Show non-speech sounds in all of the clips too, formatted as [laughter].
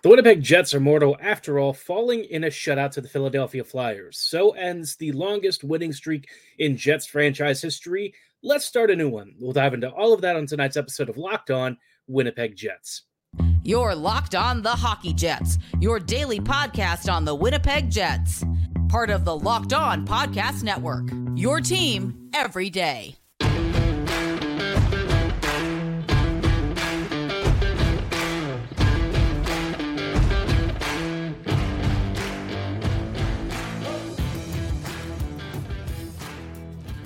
The Winnipeg Jets are mortal after all, falling in a shutout to the Philadelphia Flyers. So ends the longest winning streak in Jets franchise history. Let's start a new one. We'll dive into all of that on tonight's episode of Locked On Winnipeg Jets. You're Locked On the Hockey Jets, your daily podcast on the Winnipeg Jets. Part of the Locked On Podcast Network. Your team every day.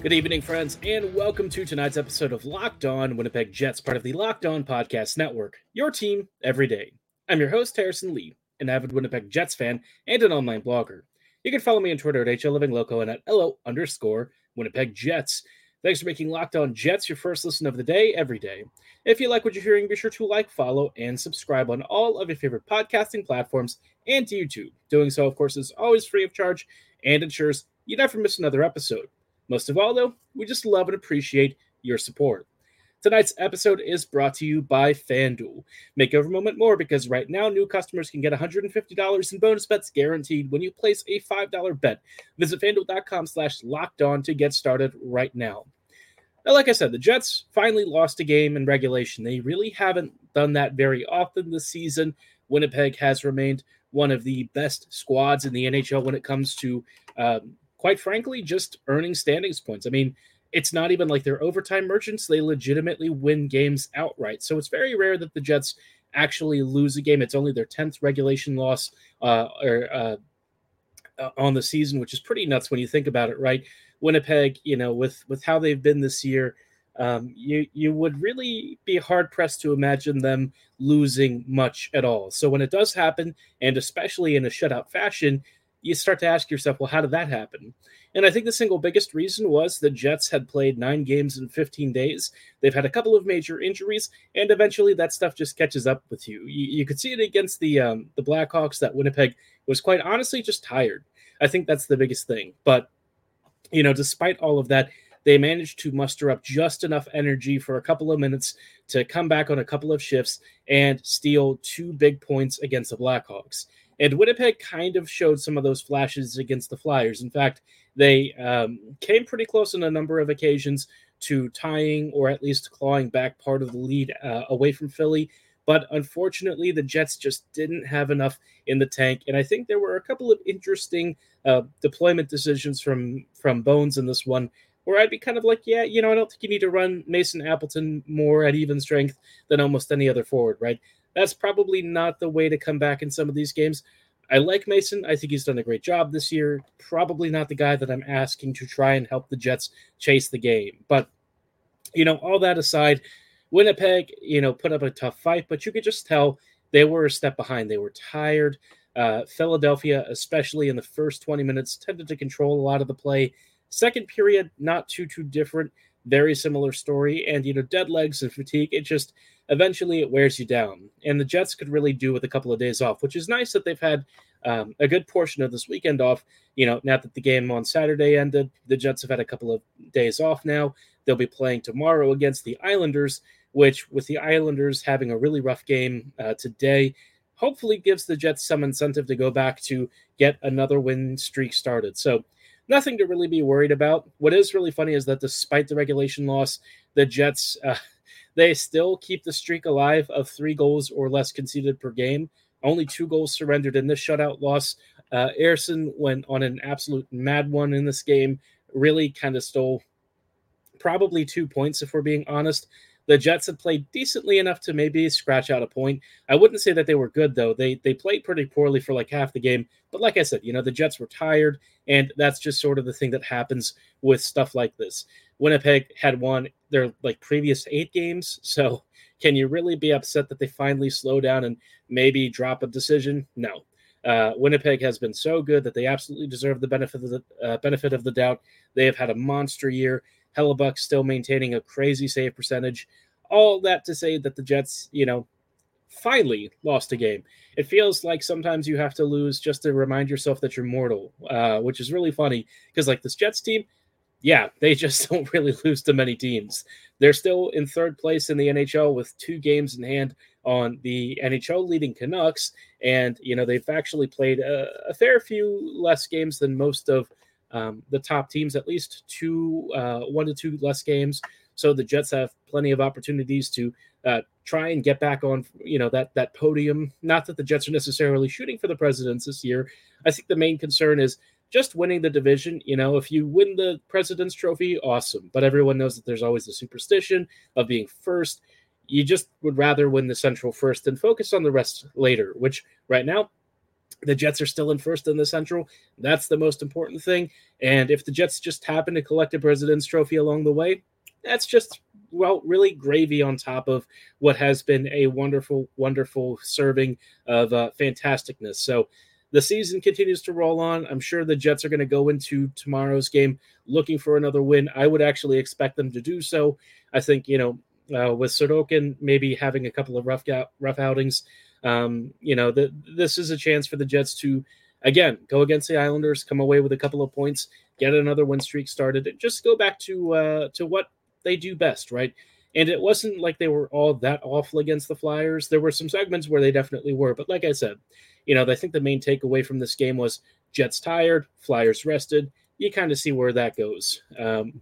Good evening, friends, and welcome to tonight's episode of Locked On Winnipeg Jets, part of the Locked On Podcast Network, your team every day. I'm your host, Harrison Lee, an avid Winnipeg Jets fan and an online blogger. You can follow me on Twitter at HLLivingLoco and at LO underscore Winnipeg Jets. Thanks for making Locked On Jets your first listen of the day every day. If you like what you're hearing, be sure to like, follow, and subscribe on all of your favorite podcasting platforms and to YouTube. Doing so, of course, is always free of charge and ensures you never miss another episode. Most of all, though, we just love and appreciate your support. Tonight's episode is brought to you by FanDuel. Make every moment more because right now new customers can get $150 in bonus bets guaranteed when you place a $5 bet. Visit fanduel.com slash locked on to get started right now. Now, like I said, the Jets finally lost a game in regulation. They really haven't done that very often this season. Winnipeg has remained one of the best squads in the NHL when it comes to um, quite frankly, just earning standings points. I mean, it's not even like they're overtime merchants. They legitimately win games outright. So it's very rare that the Jets actually lose a game. It's only their 10th regulation loss uh, or, uh, uh, on the season, which is pretty nuts when you think about it, right? Winnipeg, you know, with with how they've been this year, um, you you would really be hard pressed to imagine them losing much at all. So when it does happen, and especially in a shutout fashion, you start to ask yourself, well, how did that happen? And I think the single biggest reason was the Jets had played nine games in 15 days. They've had a couple of major injuries, and eventually that stuff just catches up with you. You, you could see it against the um, the Blackhawks that Winnipeg was quite honestly just tired. I think that's the biggest thing. But you know, despite all of that, they managed to muster up just enough energy for a couple of minutes to come back on a couple of shifts and steal two big points against the Blackhawks. And Winnipeg kind of showed some of those flashes against the Flyers. In fact, they um, came pretty close on a number of occasions to tying or at least clawing back part of the lead uh, away from Philly. But unfortunately, the Jets just didn't have enough in the tank. And I think there were a couple of interesting uh, deployment decisions from from Bones in this one where I'd be kind of like, yeah, you know, I don't think you need to run Mason Appleton more at even strength than almost any other forward, right? That's probably not the way to come back in some of these games. I like Mason. I think he's done a great job this year. Probably not the guy that I'm asking to try and help the Jets chase the game. But, you know, all that aside, Winnipeg, you know, put up a tough fight, but you could just tell they were a step behind. They were tired. Uh, Philadelphia, especially in the first 20 minutes, tended to control a lot of the play. Second period, not too, too different. Very similar story. And, you know, dead legs and fatigue, it just eventually it wears you down. And the Jets could really do with a couple of days off, which is nice that they've had um, a good portion of this weekend off. You know, now that the game on Saturday ended, the Jets have had a couple of days off now. They'll be playing tomorrow against the Islanders, which, with the Islanders having a really rough game uh, today, hopefully gives the Jets some incentive to go back to get another win streak started. So, nothing to really be worried about. What is really funny is that despite the regulation loss, the Jets uh, [laughs] they still keep the streak alive of three goals or less conceded per game. Only two goals surrendered in this shutout loss. Uh, went on an absolute mad one in this game. Really kind of stole probably two points, if we're being honest. The Jets had played decently enough to maybe scratch out a point. I wouldn't say that they were good though. They they played pretty poorly for like half the game. But like I said, you know the Jets were tired, and that's just sort of the thing that happens with stuff like this. Winnipeg had won their like previous eight games, so can you really be upset that they finally slow down and maybe drop a decision? No. Uh, Winnipeg has been so good that they absolutely deserve the benefit of the uh, benefit of the doubt. They have had a monster year. Hellebuyck still maintaining a crazy save percentage. All that to say that the Jets, you know, finally lost a game. It feels like sometimes you have to lose just to remind yourself that you're mortal, uh, which is really funny because like this Jets team, yeah, [laughs] they just don't really lose to many teams. They're still in third place in the NHL with two games in hand on the NHL leading Canucks. And, you know, they've actually played a, a fair few less games than most of um, the top teams, at least two, uh, one to two less games. So the Jets have plenty of opportunities to uh, try and get back on, you know, that that podium. Not that the Jets are necessarily shooting for the Presidents this year. I think the main concern is just winning the division. You know, if you win the President's Trophy, awesome. But everyone knows that there's always the superstition of being first. You just would rather win the Central first and focus on the rest later, which right now the Jets are still in first in the Central. That's the most important thing. And if the Jets just happen to collect a President's Trophy along the way, that's just well, really gravy on top of what has been a wonderful, wonderful serving of uh, fantasticness. So the season continues to roll on. I'm sure the Jets are going to go into tomorrow's game looking for another win. I would actually expect them to do so. I think you know uh, with Sorokin maybe having a couple of rough rough outings. Um, you know, the, this is a chance for the Jets to again go against the Islanders, come away with a couple of points, get another win streak started, and just go back to uh, to what they do best, right? And it wasn't like they were all that awful against the Flyers. There were some segments where they definitely were, but like I said, you know, I think the main takeaway from this game was Jets tired, Flyers rested. You kind of see where that goes. Um,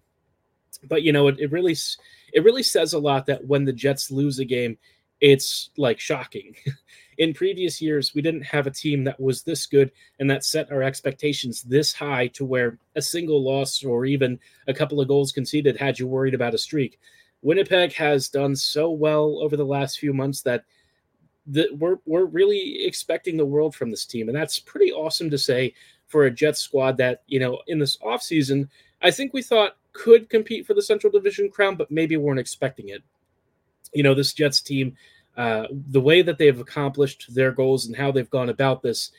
but you know, it, it really it really says a lot that when the Jets lose a game, it's like shocking. [laughs] In previous years, we didn't have a team that was this good and that set our expectations this high to where a single loss or even a couple of goals conceded had you worried about a streak. Winnipeg has done so well over the last few months that that we're we're really expecting the world from this team, and that's pretty awesome to say for a Jets squad that you know in this offseason, I think we thought could compete for the Central Division crown, but maybe weren't expecting it. You know, this Jets team, uh, the way that they've accomplished their goals and how they've gone about this,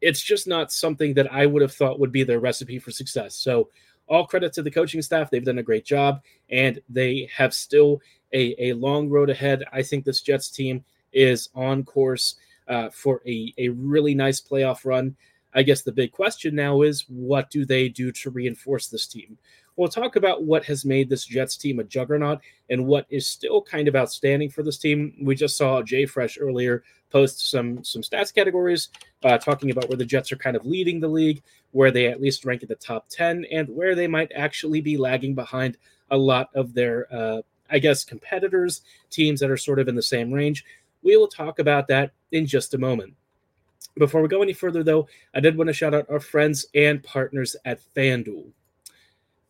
it's just not something that I would have thought would be their recipe for success. So, all credit to the coaching staff; they've done a great job, and they have still a, a long road ahead. I think this Jets team is on course uh, for a, a really nice playoff run. I guess the big question now is what do they do to reinforce this team? We'll talk about what has made this Jets team a juggernaut and what is still kind of outstanding for this team. We just saw JFresh earlier post some some stats categories uh, talking about where the Jets are kind of leading the league, where they at least rank in the top 10, and where they might actually be lagging behind a lot of their, uh, I guess, competitors, teams that are sort of in the same range. We will talk about that in just a moment. Before we go any further, though, I did want to shout out our friends and partners at FanDuel.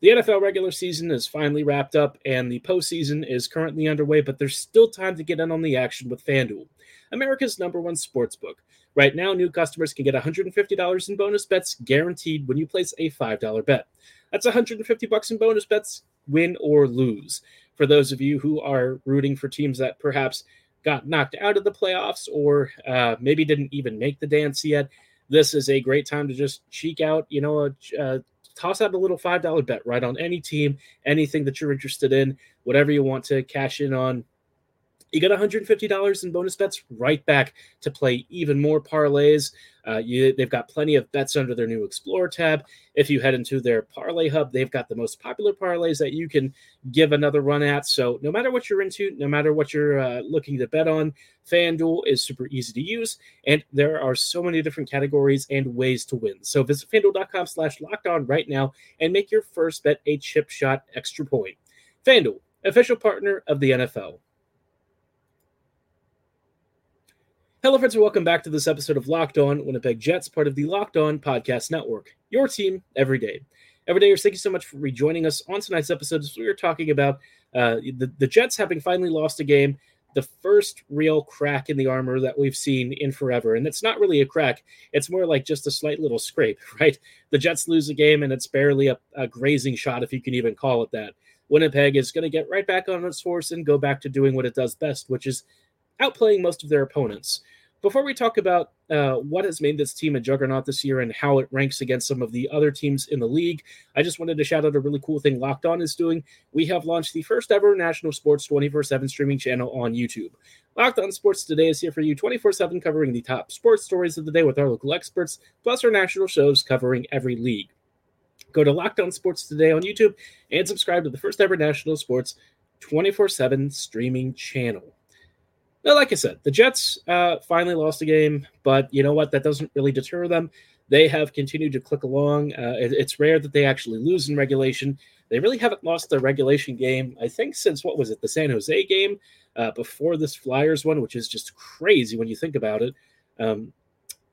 The NFL regular season is finally wrapped up and the postseason is currently underway, but there's still time to get in on the action with FanDuel, America's number one sports book. Right now, new customers can get $150 in bonus bets guaranteed when you place a $5 bet. That's 150 bucks in bonus bets, win or lose. For those of you who are rooting for teams that perhaps got knocked out of the playoffs or uh, maybe didn't even make the dance yet, this is a great time to just cheek out, you know, a, a toss out a little $5 bet right on any team, anything that you're interested in, whatever you want to cash in on you get $150 in bonus bets right back to play even more parlays. Uh, you, they've got plenty of bets under their new Explore tab. If you head into their parlay hub, they've got the most popular parlays that you can give another run at. So, no matter what you're into, no matter what you're uh, looking to bet on, FanDuel is super easy to use, and there are so many different categories and ways to win. So, visit fanduel.com slash locked on right now and make your first bet a chip shot extra point. FanDuel, official partner of the NFL. Hello, friends, and welcome back to this episode of Locked On Winnipeg Jets, part of the Locked On Podcast Network. Your team every day. Every day, thank you so much for rejoining us on tonight's episode. We were talking about uh, the, the Jets having finally lost a game, the first real crack in the armor that we've seen in forever. And it's not really a crack, it's more like just a slight little scrape, [laughs] right? The Jets lose a game, and it's barely a, a grazing shot, if you can even call it that. Winnipeg is going to get right back on its horse and go back to doing what it does best, which is outplaying most of their opponents. Before we talk about uh, what has made this team a juggernaut this year and how it ranks against some of the other teams in the league, I just wanted to shout out a really cool thing Locked On is doing. We have launched the first ever national sports 24 7 streaming channel on YouTube. Locked On Sports Today is here for you 24 7, covering the top sports stories of the day with our local experts, plus our national shows covering every league. Go to Locked On Sports Today on YouTube and subscribe to the first ever national sports 24 7 streaming channel. Like I said, the Jets uh, finally lost a game, but you know what? That doesn't really deter them. They have continued to click along. Uh, it, it's rare that they actually lose in regulation. They really haven't lost the regulation game, I think, since what was it, the San Jose game uh, before this Flyers one, which is just crazy when you think about it. Um,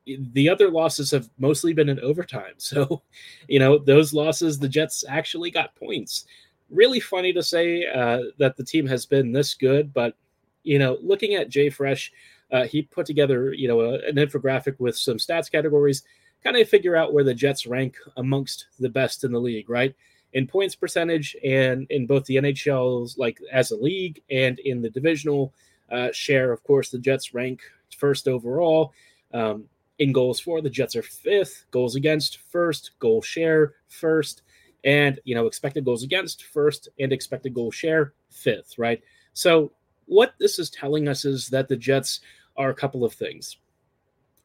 the other losses have mostly been in overtime. [laughs] So, you know, those losses, the Jets actually got points. Really funny to say uh, that the team has been this good, but, you know, looking at JFresh, uh, he put together, you know, a, an infographic with some stats categories, kind of figure out where the Jets rank amongst the best in the league, right? In points percentage and in both the NHL's, like as a league and in the divisional uh, share, of course, the Jets rank first overall. Um, in goals for. The Jets are fifth, goals against first, goal share first, and you know expected goals against first and expected goal share fifth, right? So what this is telling us is that the Jets are a couple of things.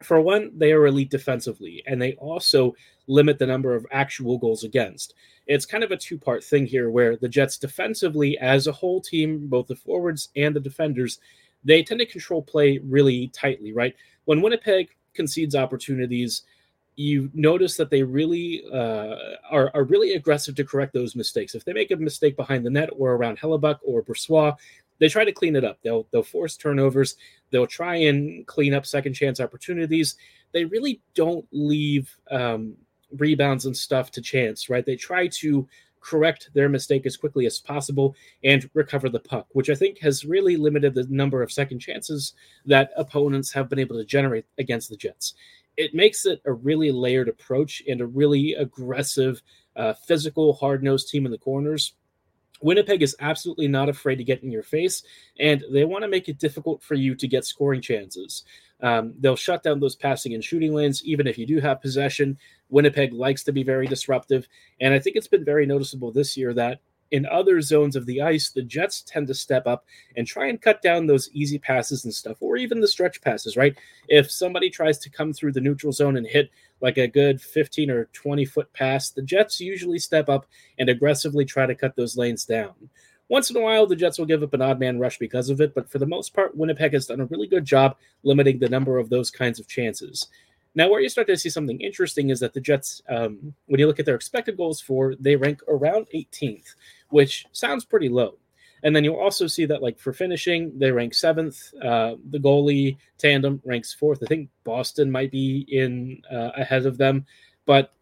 For one, they are elite defensively, and they also limit the number of actual goals against. It's kind of a two part thing here where the Jets defensively, as a whole team, both the forwards and the defenders, they tend to control play really tightly, right? When Winnipeg concedes opportunities, you notice that they really uh, are, are really aggressive to correct those mistakes. If they make a mistake behind the net or around Hellebuyck or Brossoit, they try to clean it up. They'll they'll force turnovers. They'll try and clean up second chance opportunities. They really don't leave um, rebounds and stuff to chance, right? They try to correct their mistake as quickly as possible and recover the puck, which I think has really limited the number of second chances that opponents have been able to generate against the Jets. It makes it a really layered approach and a really aggressive, uh, physical, hard nosed team in the corners. Winnipeg is absolutely not afraid to get in your face, and they want to make it difficult for you to get scoring chances. Um, they'll shut down those passing and shooting lanes, even if you do have possession. Winnipeg likes to be very disruptive. And I think it's been very noticeable this year that in other zones of the ice, the Jets tend to step up and try and cut down those easy passes and stuff, or even the stretch passes, right? If somebody tries to come through the neutral zone and hit like a good 15 or 20 foot pass, the Jets usually step up and aggressively try to cut those lanes down. Once in a while, the Jets will give up an odd man rush because of it, but for the most part, Winnipeg has done a really good job limiting the number of those kinds of chances. Now, where you start to see something interesting is that the Jets, um, when you look at their expected goals for, they rank around 18th, which sounds pretty low. And then you'll also see that, like for finishing, they rank seventh. Uh, the goalie tandem ranks fourth. I think Boston might be in uh, ahead of them. But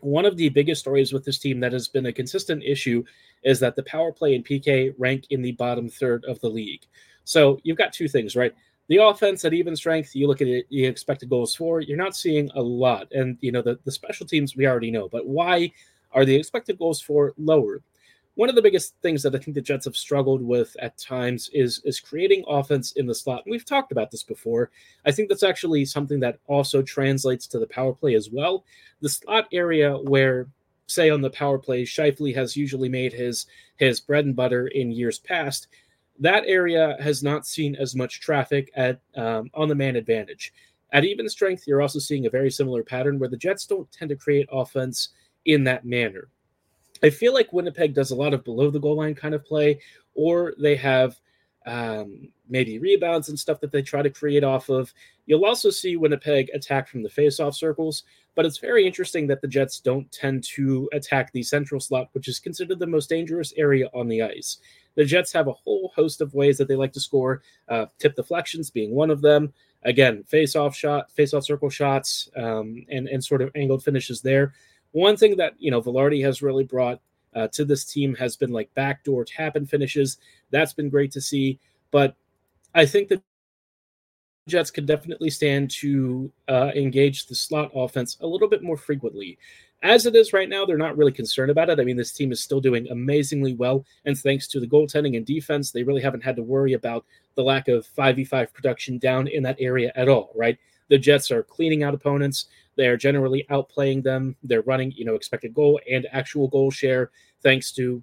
one of the biggest stories with this team that has been a consistent issue is that the power play and PK rank in the bottom third of the league. So you've got two things, right? The offense at even strength, you look at it, you expect expected goals for, you're not seeing a lot. And, you know, the, the special teams we already know, but why are the expected goals for lower? One of the biggest things that I think the Jets have struggled with at times is is creating offense in the slot. And we've talked about this before. I think that's actually something that also translates to the power play as well. The slot area where say on the power play, Scheifele has usually made his his bread and butter in years past that area has not seen as much traffic at um, on the man advantage. At even strength, you're also seeing a very similar pattern where the Jets don't tend to create offense in that manner. I feel like Winnipeg does a lot of below the goal line kind of play, or they have um, maybe rebounds and stuff that they try to create off of. You'll also see Winnipeg attack from the faceoff circles, but it's very interesting that the Jets don't tend to attack the central slot, which is considered the most dangerous area on the ice. The Jets have a whole host of ways that they like to score, uh, tip deflections being one of them. Again, face-off shot, face-off circle shots, um, and and sort of angled finishes there. One thing that you know Vilardi has really brought uh, to this team has been like backdoor tap and finishes. That's been great to see, but I think that Jets could definitely stand to uh, engage the slot offense a little bit more frequently. As it is right now, they're not really concerned about it. I mean, this team is still doing amazingly well. And thanks to the goaltending and defense, they really haven't had to worry about the lack of 5v5 production down in that area at all, right? The Jets are cleaning out opponents. They're generally outplaying them. They're running, you know, expected goal and actual goal share thanks to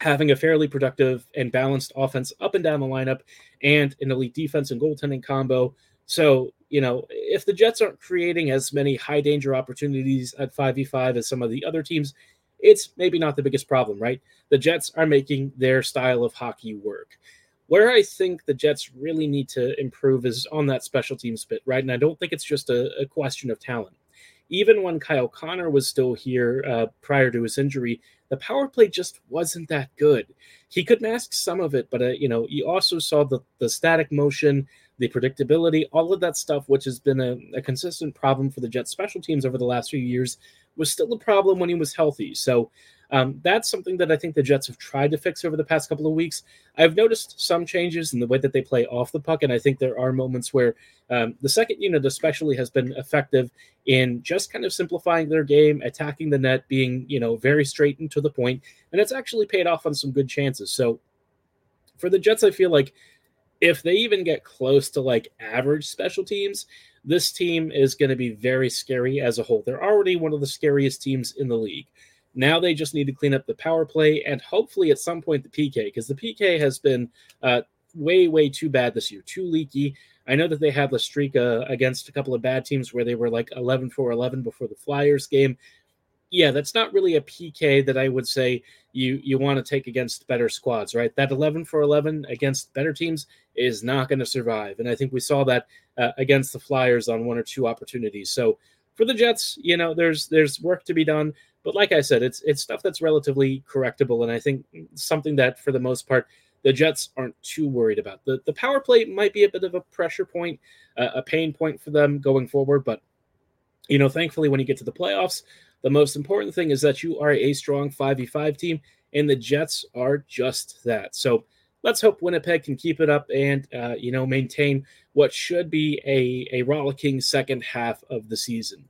having a fairly productive and balanced offense up and down the lineup and an elite defense and goaltending combo. So you know, if the Jets aren't creating as many high danger opportunities at 5v5 as some of the other teams, it's maybe not the biggest problem, right? The Jets are making their style of hockey work. Where I think the Jets really need to improve is on that special teams bit, right? And I don't think it's just a, a question of talent. Even when Kyle Connor was still here uh, prior to his injury, the power play just wasn't that good. He could mask some of it, but uh, you know, you also saw the the static motion, the predictability, all of that stuff, which has been a, a consistent problem for the Jets special teams over the last few years, was still a problem when he was healthy. So um, that's something that I think the Jets have tried to fix over the past couple of weeks. I've noticed some changes in the way that they play off the puck, and I think there are moments where um, the second unit, especially, has been effective in just kind of simplifying their game, attacking the net, being you know very straight and to the point, and it's actually paid off on some good chances. So for the Jets, I feel like if they even get close to like average special teams, this team is going to be very scary as a whole. They're already one of the scariest teams in the league. Now they just need to clean up the power play and hopefully at some point the PK because the PK has been uh, way, way too bad this year, too leaky. I know that they had the streak uh, against a couple of bad teams where they were like 11 for 11 before the Flyers game. Yeah, that's not really a PK that I would say you you want to take against better squads, right? That 11 for 11 against better teams is not going to survive, and I think we saw that uh, against the Flyers on one or two opportunities. So for the Jets, you know, there's there's work to be done. But like I said, it's it's stuff that's relatively correctable, and I think something that for the most part the Jets aren't too worried about. The the power play might be a bit of a pressure point, uh, a pain point for them going forward, but you know, thankfully when you get to the playoffs, the most important thing is that you are a strong 5v5 team and the Jets are just that. So let's hope Winnipeg can keep it up and uh, you know maintain what should be a a rollicking second half of the season.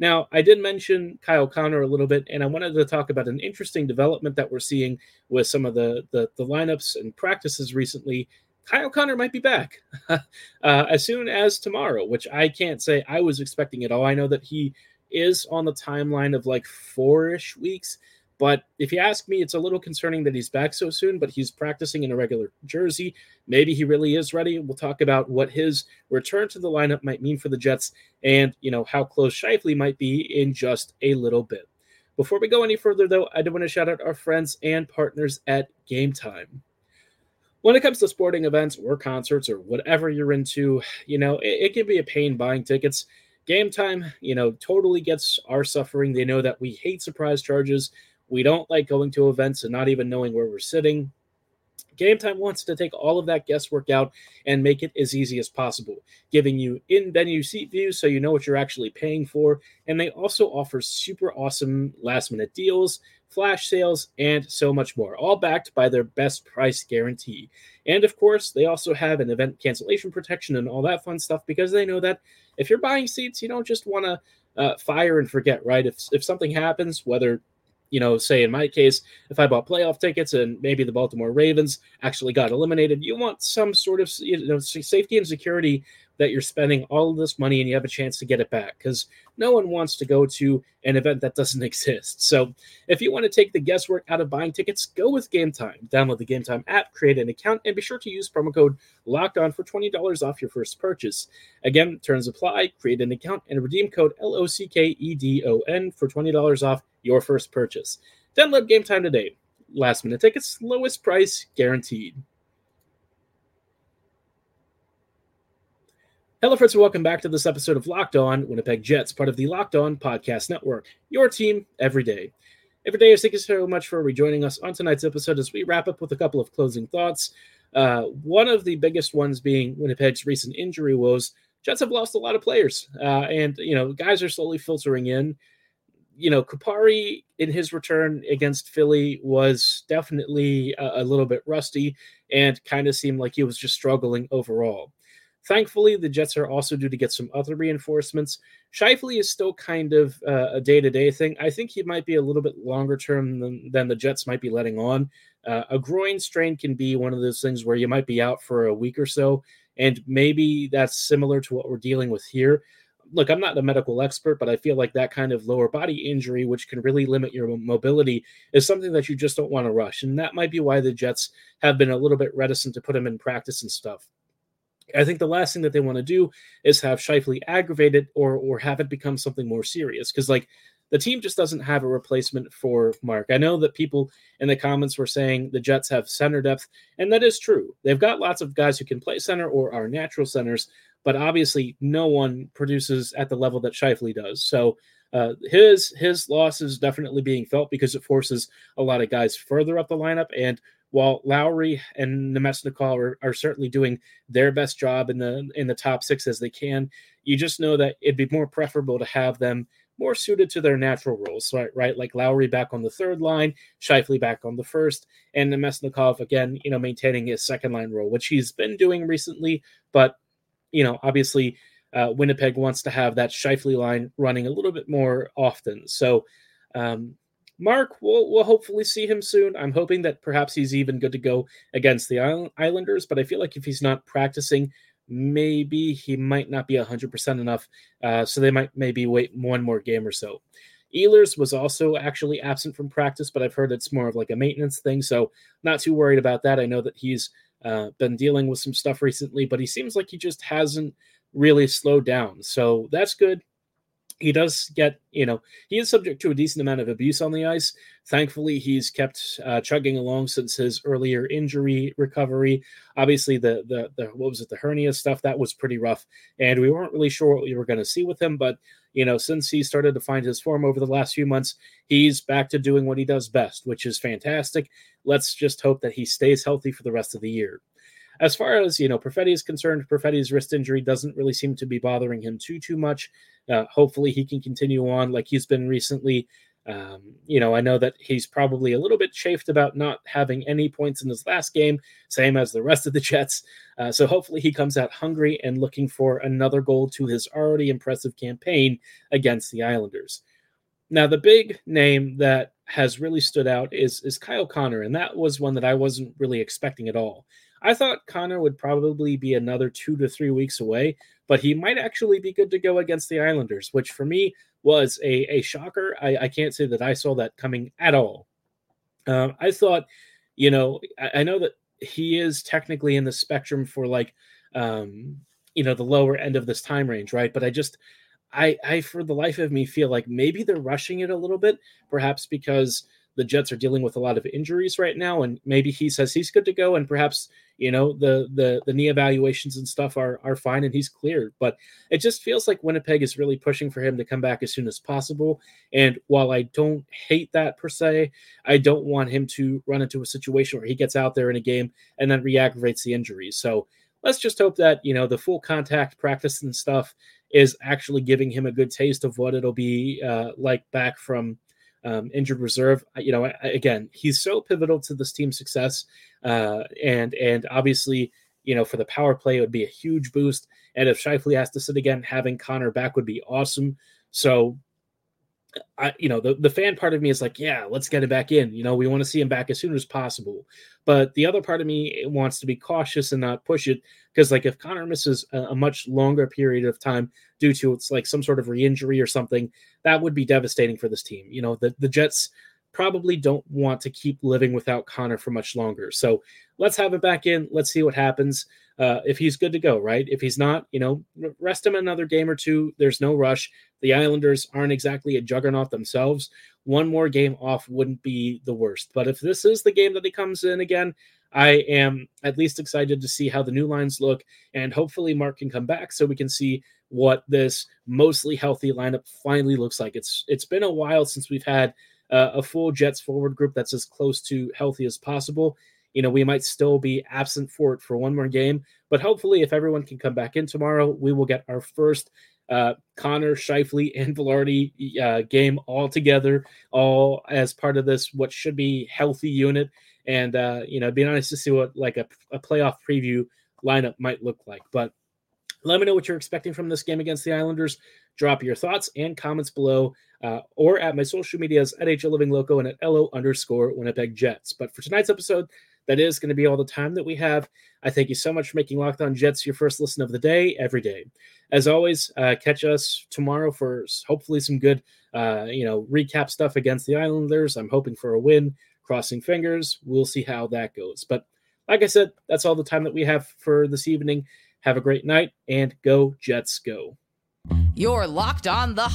Now, I did mention Kyle Connor a little bit, and I wanted to talk about an interesting development that we're seeing with some of the the, the lineups and practices recently. Kyle Connor might be back [laughs] uh, as soon as tomorrow, which I can't say I was expecting at all. I know that he is on the timeline of like four ish weeks. But if you ask me, it's a little concerning that he's back so soon, but he's practicing in a regular jersey. Maybe he really is ready. We'll talk about what his return to the lineup might mean for the Jets and, you know, how close Scheifele might be in just a little bit. Before we go any further, though, I do want to shout out our friends and partners at Game Time. When it comes to sporting events or concerts or whatever you're into, you know, it, it can be a pain buying tickets. Game Time, you know, totally gets our suffering. They know that we hate surprise charges. We don't like going to events and not even knowing where we're sitting. Game Time wants to take all of that guesswork out and make it as easy as possible, giving you in venue seat views so you know what you're actually paying for. And they also offer super awesome last minute deals, flash sales, and so much more, all backed by their best price guarantee. And of course, they also have an event cancellation protection and all that fun stuff because they know that if you're buying seats, you don't just want to uh, fire and forget, right? If, if something happens, whether you know, say in my case, if I bought playoff tickets and maybe the Baltimore Ravens actually got eliminated, you want some sort of you know safety and security that you're spending all of this money and you have a chance to get it back because no one wants to go to an event that doesn't [laughs] exist. So if you want to take the guesswork out of buying tickets, go with Game Time. Download the Game Time app, create an account, and be sure to use promo code Locked On for twenty dollars off your first purchase. Again, terms apply. Create an account and redeem code L O C K E D O N for twenty dollars off your first purchase. Download Game Time today. Last minute tickets, lowest price guaranteed. Hello, friends, and welcome back to this episode of Locked On Winnipeg Jets, part of the Locked On Podcast Network, your team every day. Every day, thank you so much for rejoining us on tonight's episode as we wrap up with a couple of closing thoughts. Uh, one of the biggest ones being Winnipeg's recent injury woes. Jets have lost a lot of players, uh, and you know guys are slowly filtering in. You know, Kupari in his return against Philly was definitely a, a little bit rusty and kind of seemed like he was just struggling overall. Thankfully, the Jets are also due to get some other reinforcements. Scheifele is still kind of uh, a day to day thing. I think he might be a little bit longer term than, than the Jets might be letting on. Uh, a groin strain can be one of those things where you might be out for a week or so, and maybe that's similar to what we're dealing with here. Look, I'm not a medical expert, but I feel like that kind of lower body injury, which can really limit your mobility, is something that you just don't want to rush. And that might be why the Jets have been a little bit reticent to put him in practice and stuff. I think the last thing that they want to do is have Scheifele aggravated or or have it become something more serious. Because like the team just doesn't have a replacement for Mark. I know that people in the comments were saying the Jets have center depth, and that is true. They've got lots of guys who can play center or are natural centers, but obviously no one produces at the level that Scheifele does. So uh, his his loss is definitely being felt because it forces a lot of guys further up the lineup. And while Lowry and Namestnikov are, are certainly doing their best job in the in the top six as they can, you just know that it'd be more preferable to have them more suited to their natural roles, right? Right, like Lowry back on the third line, Scheifele back on the first, and Namestnikov again, you know, maintaining his second line role, which he's been doing recently. But you know, obviously, uh, Winnipeg wants to have that Scheifele line running a little bit more often. So, um, Mark, we'll, we'll hopefully see him soon. I'm hoping that perhaps he's even good to go against the Islanders, but I feel like if he's not practicing, maybe he might not be 100% enough. Uh, so they might maybe wait one more game or so. Ehlers was also actually absent from practice, but I've heard it's more of like a maintenance thing. So not too worried about that. I know that he's uh, been dealing with some stuff recently, but he seems like he just hasn't really slowed down. So that's good. He does get, you know, he is subject to a decent amount of abuse on the ice. Thankfully, he's kept uh, chugging along since his earlier injury recovery. Obviously, the the the what was it, the hernia stuff that was pretty rough, and we weren't really sure what we were going to see with him. But you know, since he started to find his form over the last few months, he's back to doing what he does best, which is fantastic. Let's just hope that he stays healthy for the rest of the year. As far as you know, Perfetti is concerned, Perfetti's wrist injury doesn't really seem to be bothering him too too much. Uh, hopefully, he can continue on like he's been recently. Um, you know, I know that he's probably a little bit chafed about not having any points in his last game, same as the rest of the Jets. Uh, so hopefully he comes out hungry and looking for another goal to his already impressive campaign against the Islanders. Now, the big name that has really stood out is is Kyle Connor, and that was one that I wasn't really expecting at all. I thought Connor would probably be another two to three weeks away, but he might actually be good to go against the Islanders, which for me was a, a shocker. I, I can't say that I saw that coming at all. Um, I thought, you know, I, I, know that he is technically in the spectrum for like, um, you know, the lower end of this time range, right? But I just, I, I, for the life of me, feel like maybe they're rushing it a little bit, perhaps because the Jets are dealing with a lot of injuries right now, and maybe he says he's good to go, and perhaps you know the the the knee evaluations and stuff are are fine, and he's cleared. But it just feels like Winnipeg is really pushing for him to come back as soon as possible. And while I don't hate that per se, I don't want him to run into a situation where he gets out there in a game and then re-aggravates the injury. So let's just hope that you know the full contact practice and stuff is actually giving him a good taste of what it'll be uh, like back from um, injured reserve. You know, again, he's so pivotal to this team's success, uh, and and obviously, you know, for the power play, it would be a huge boost. And if Scheifele has to sit again, having Connor back would be awesome. So I, you know, the, the fan part of me is like, yeah, let's get him back in. You know, we want to see him back as soon as possible. But the other part of me wants to be cautious and not push it because, like, if Connor misses a, a, much longer period of time due to it's like some sort of re-injury or something, that would be devastating for this team. You know, the the Jets probably don't want to keep living without Connor for much longer. So let's have it back in. Let's see what happens. Uh, if he's good to go, right? If he's not, you know, rest him another game or two. There's no rush. The Islanders aren't exactly a juggernaut themselves. One more game off wouldn't be the worst. But if this is the game that he comes in again, I am at least excited to see how the new lines look. And hopefully, Mark can come back so we can see what this mostly healthy lineup finally looks like. It's it's been a while since we've had uh, a full Jets forward group that's as close to healthy as possible. You know, we might still be absent for it for one more game, but hopefully, if everyone can come back in tomorrow, we will get our first uh, Connor, Scheifele, and Vilardi uh, game all together, all as part of this what should be healthy unit. And uh, you know, be nice to see what like a, a playoff preview lineup might look like. But let me know what you're expecting from this game against the Islanders. Drop your thoughts and comments below uh, or at my social medias at HL Living Loco and at LO underscore Winnipeg Jets. But for tonight's episode, that is going to be all the time that we have. I thank you so much for making Locked On Jets your first listen of the day every day. As always, uh, catch us tomorrow for hopefully some good, uh, you know, recap stuff against the Islanders. I'm hoping for a win. Crossing fingers. We'll see how that goes. But like I said, that's all the time that we have for this evening. Have a great night and go Jets go. You're locked on the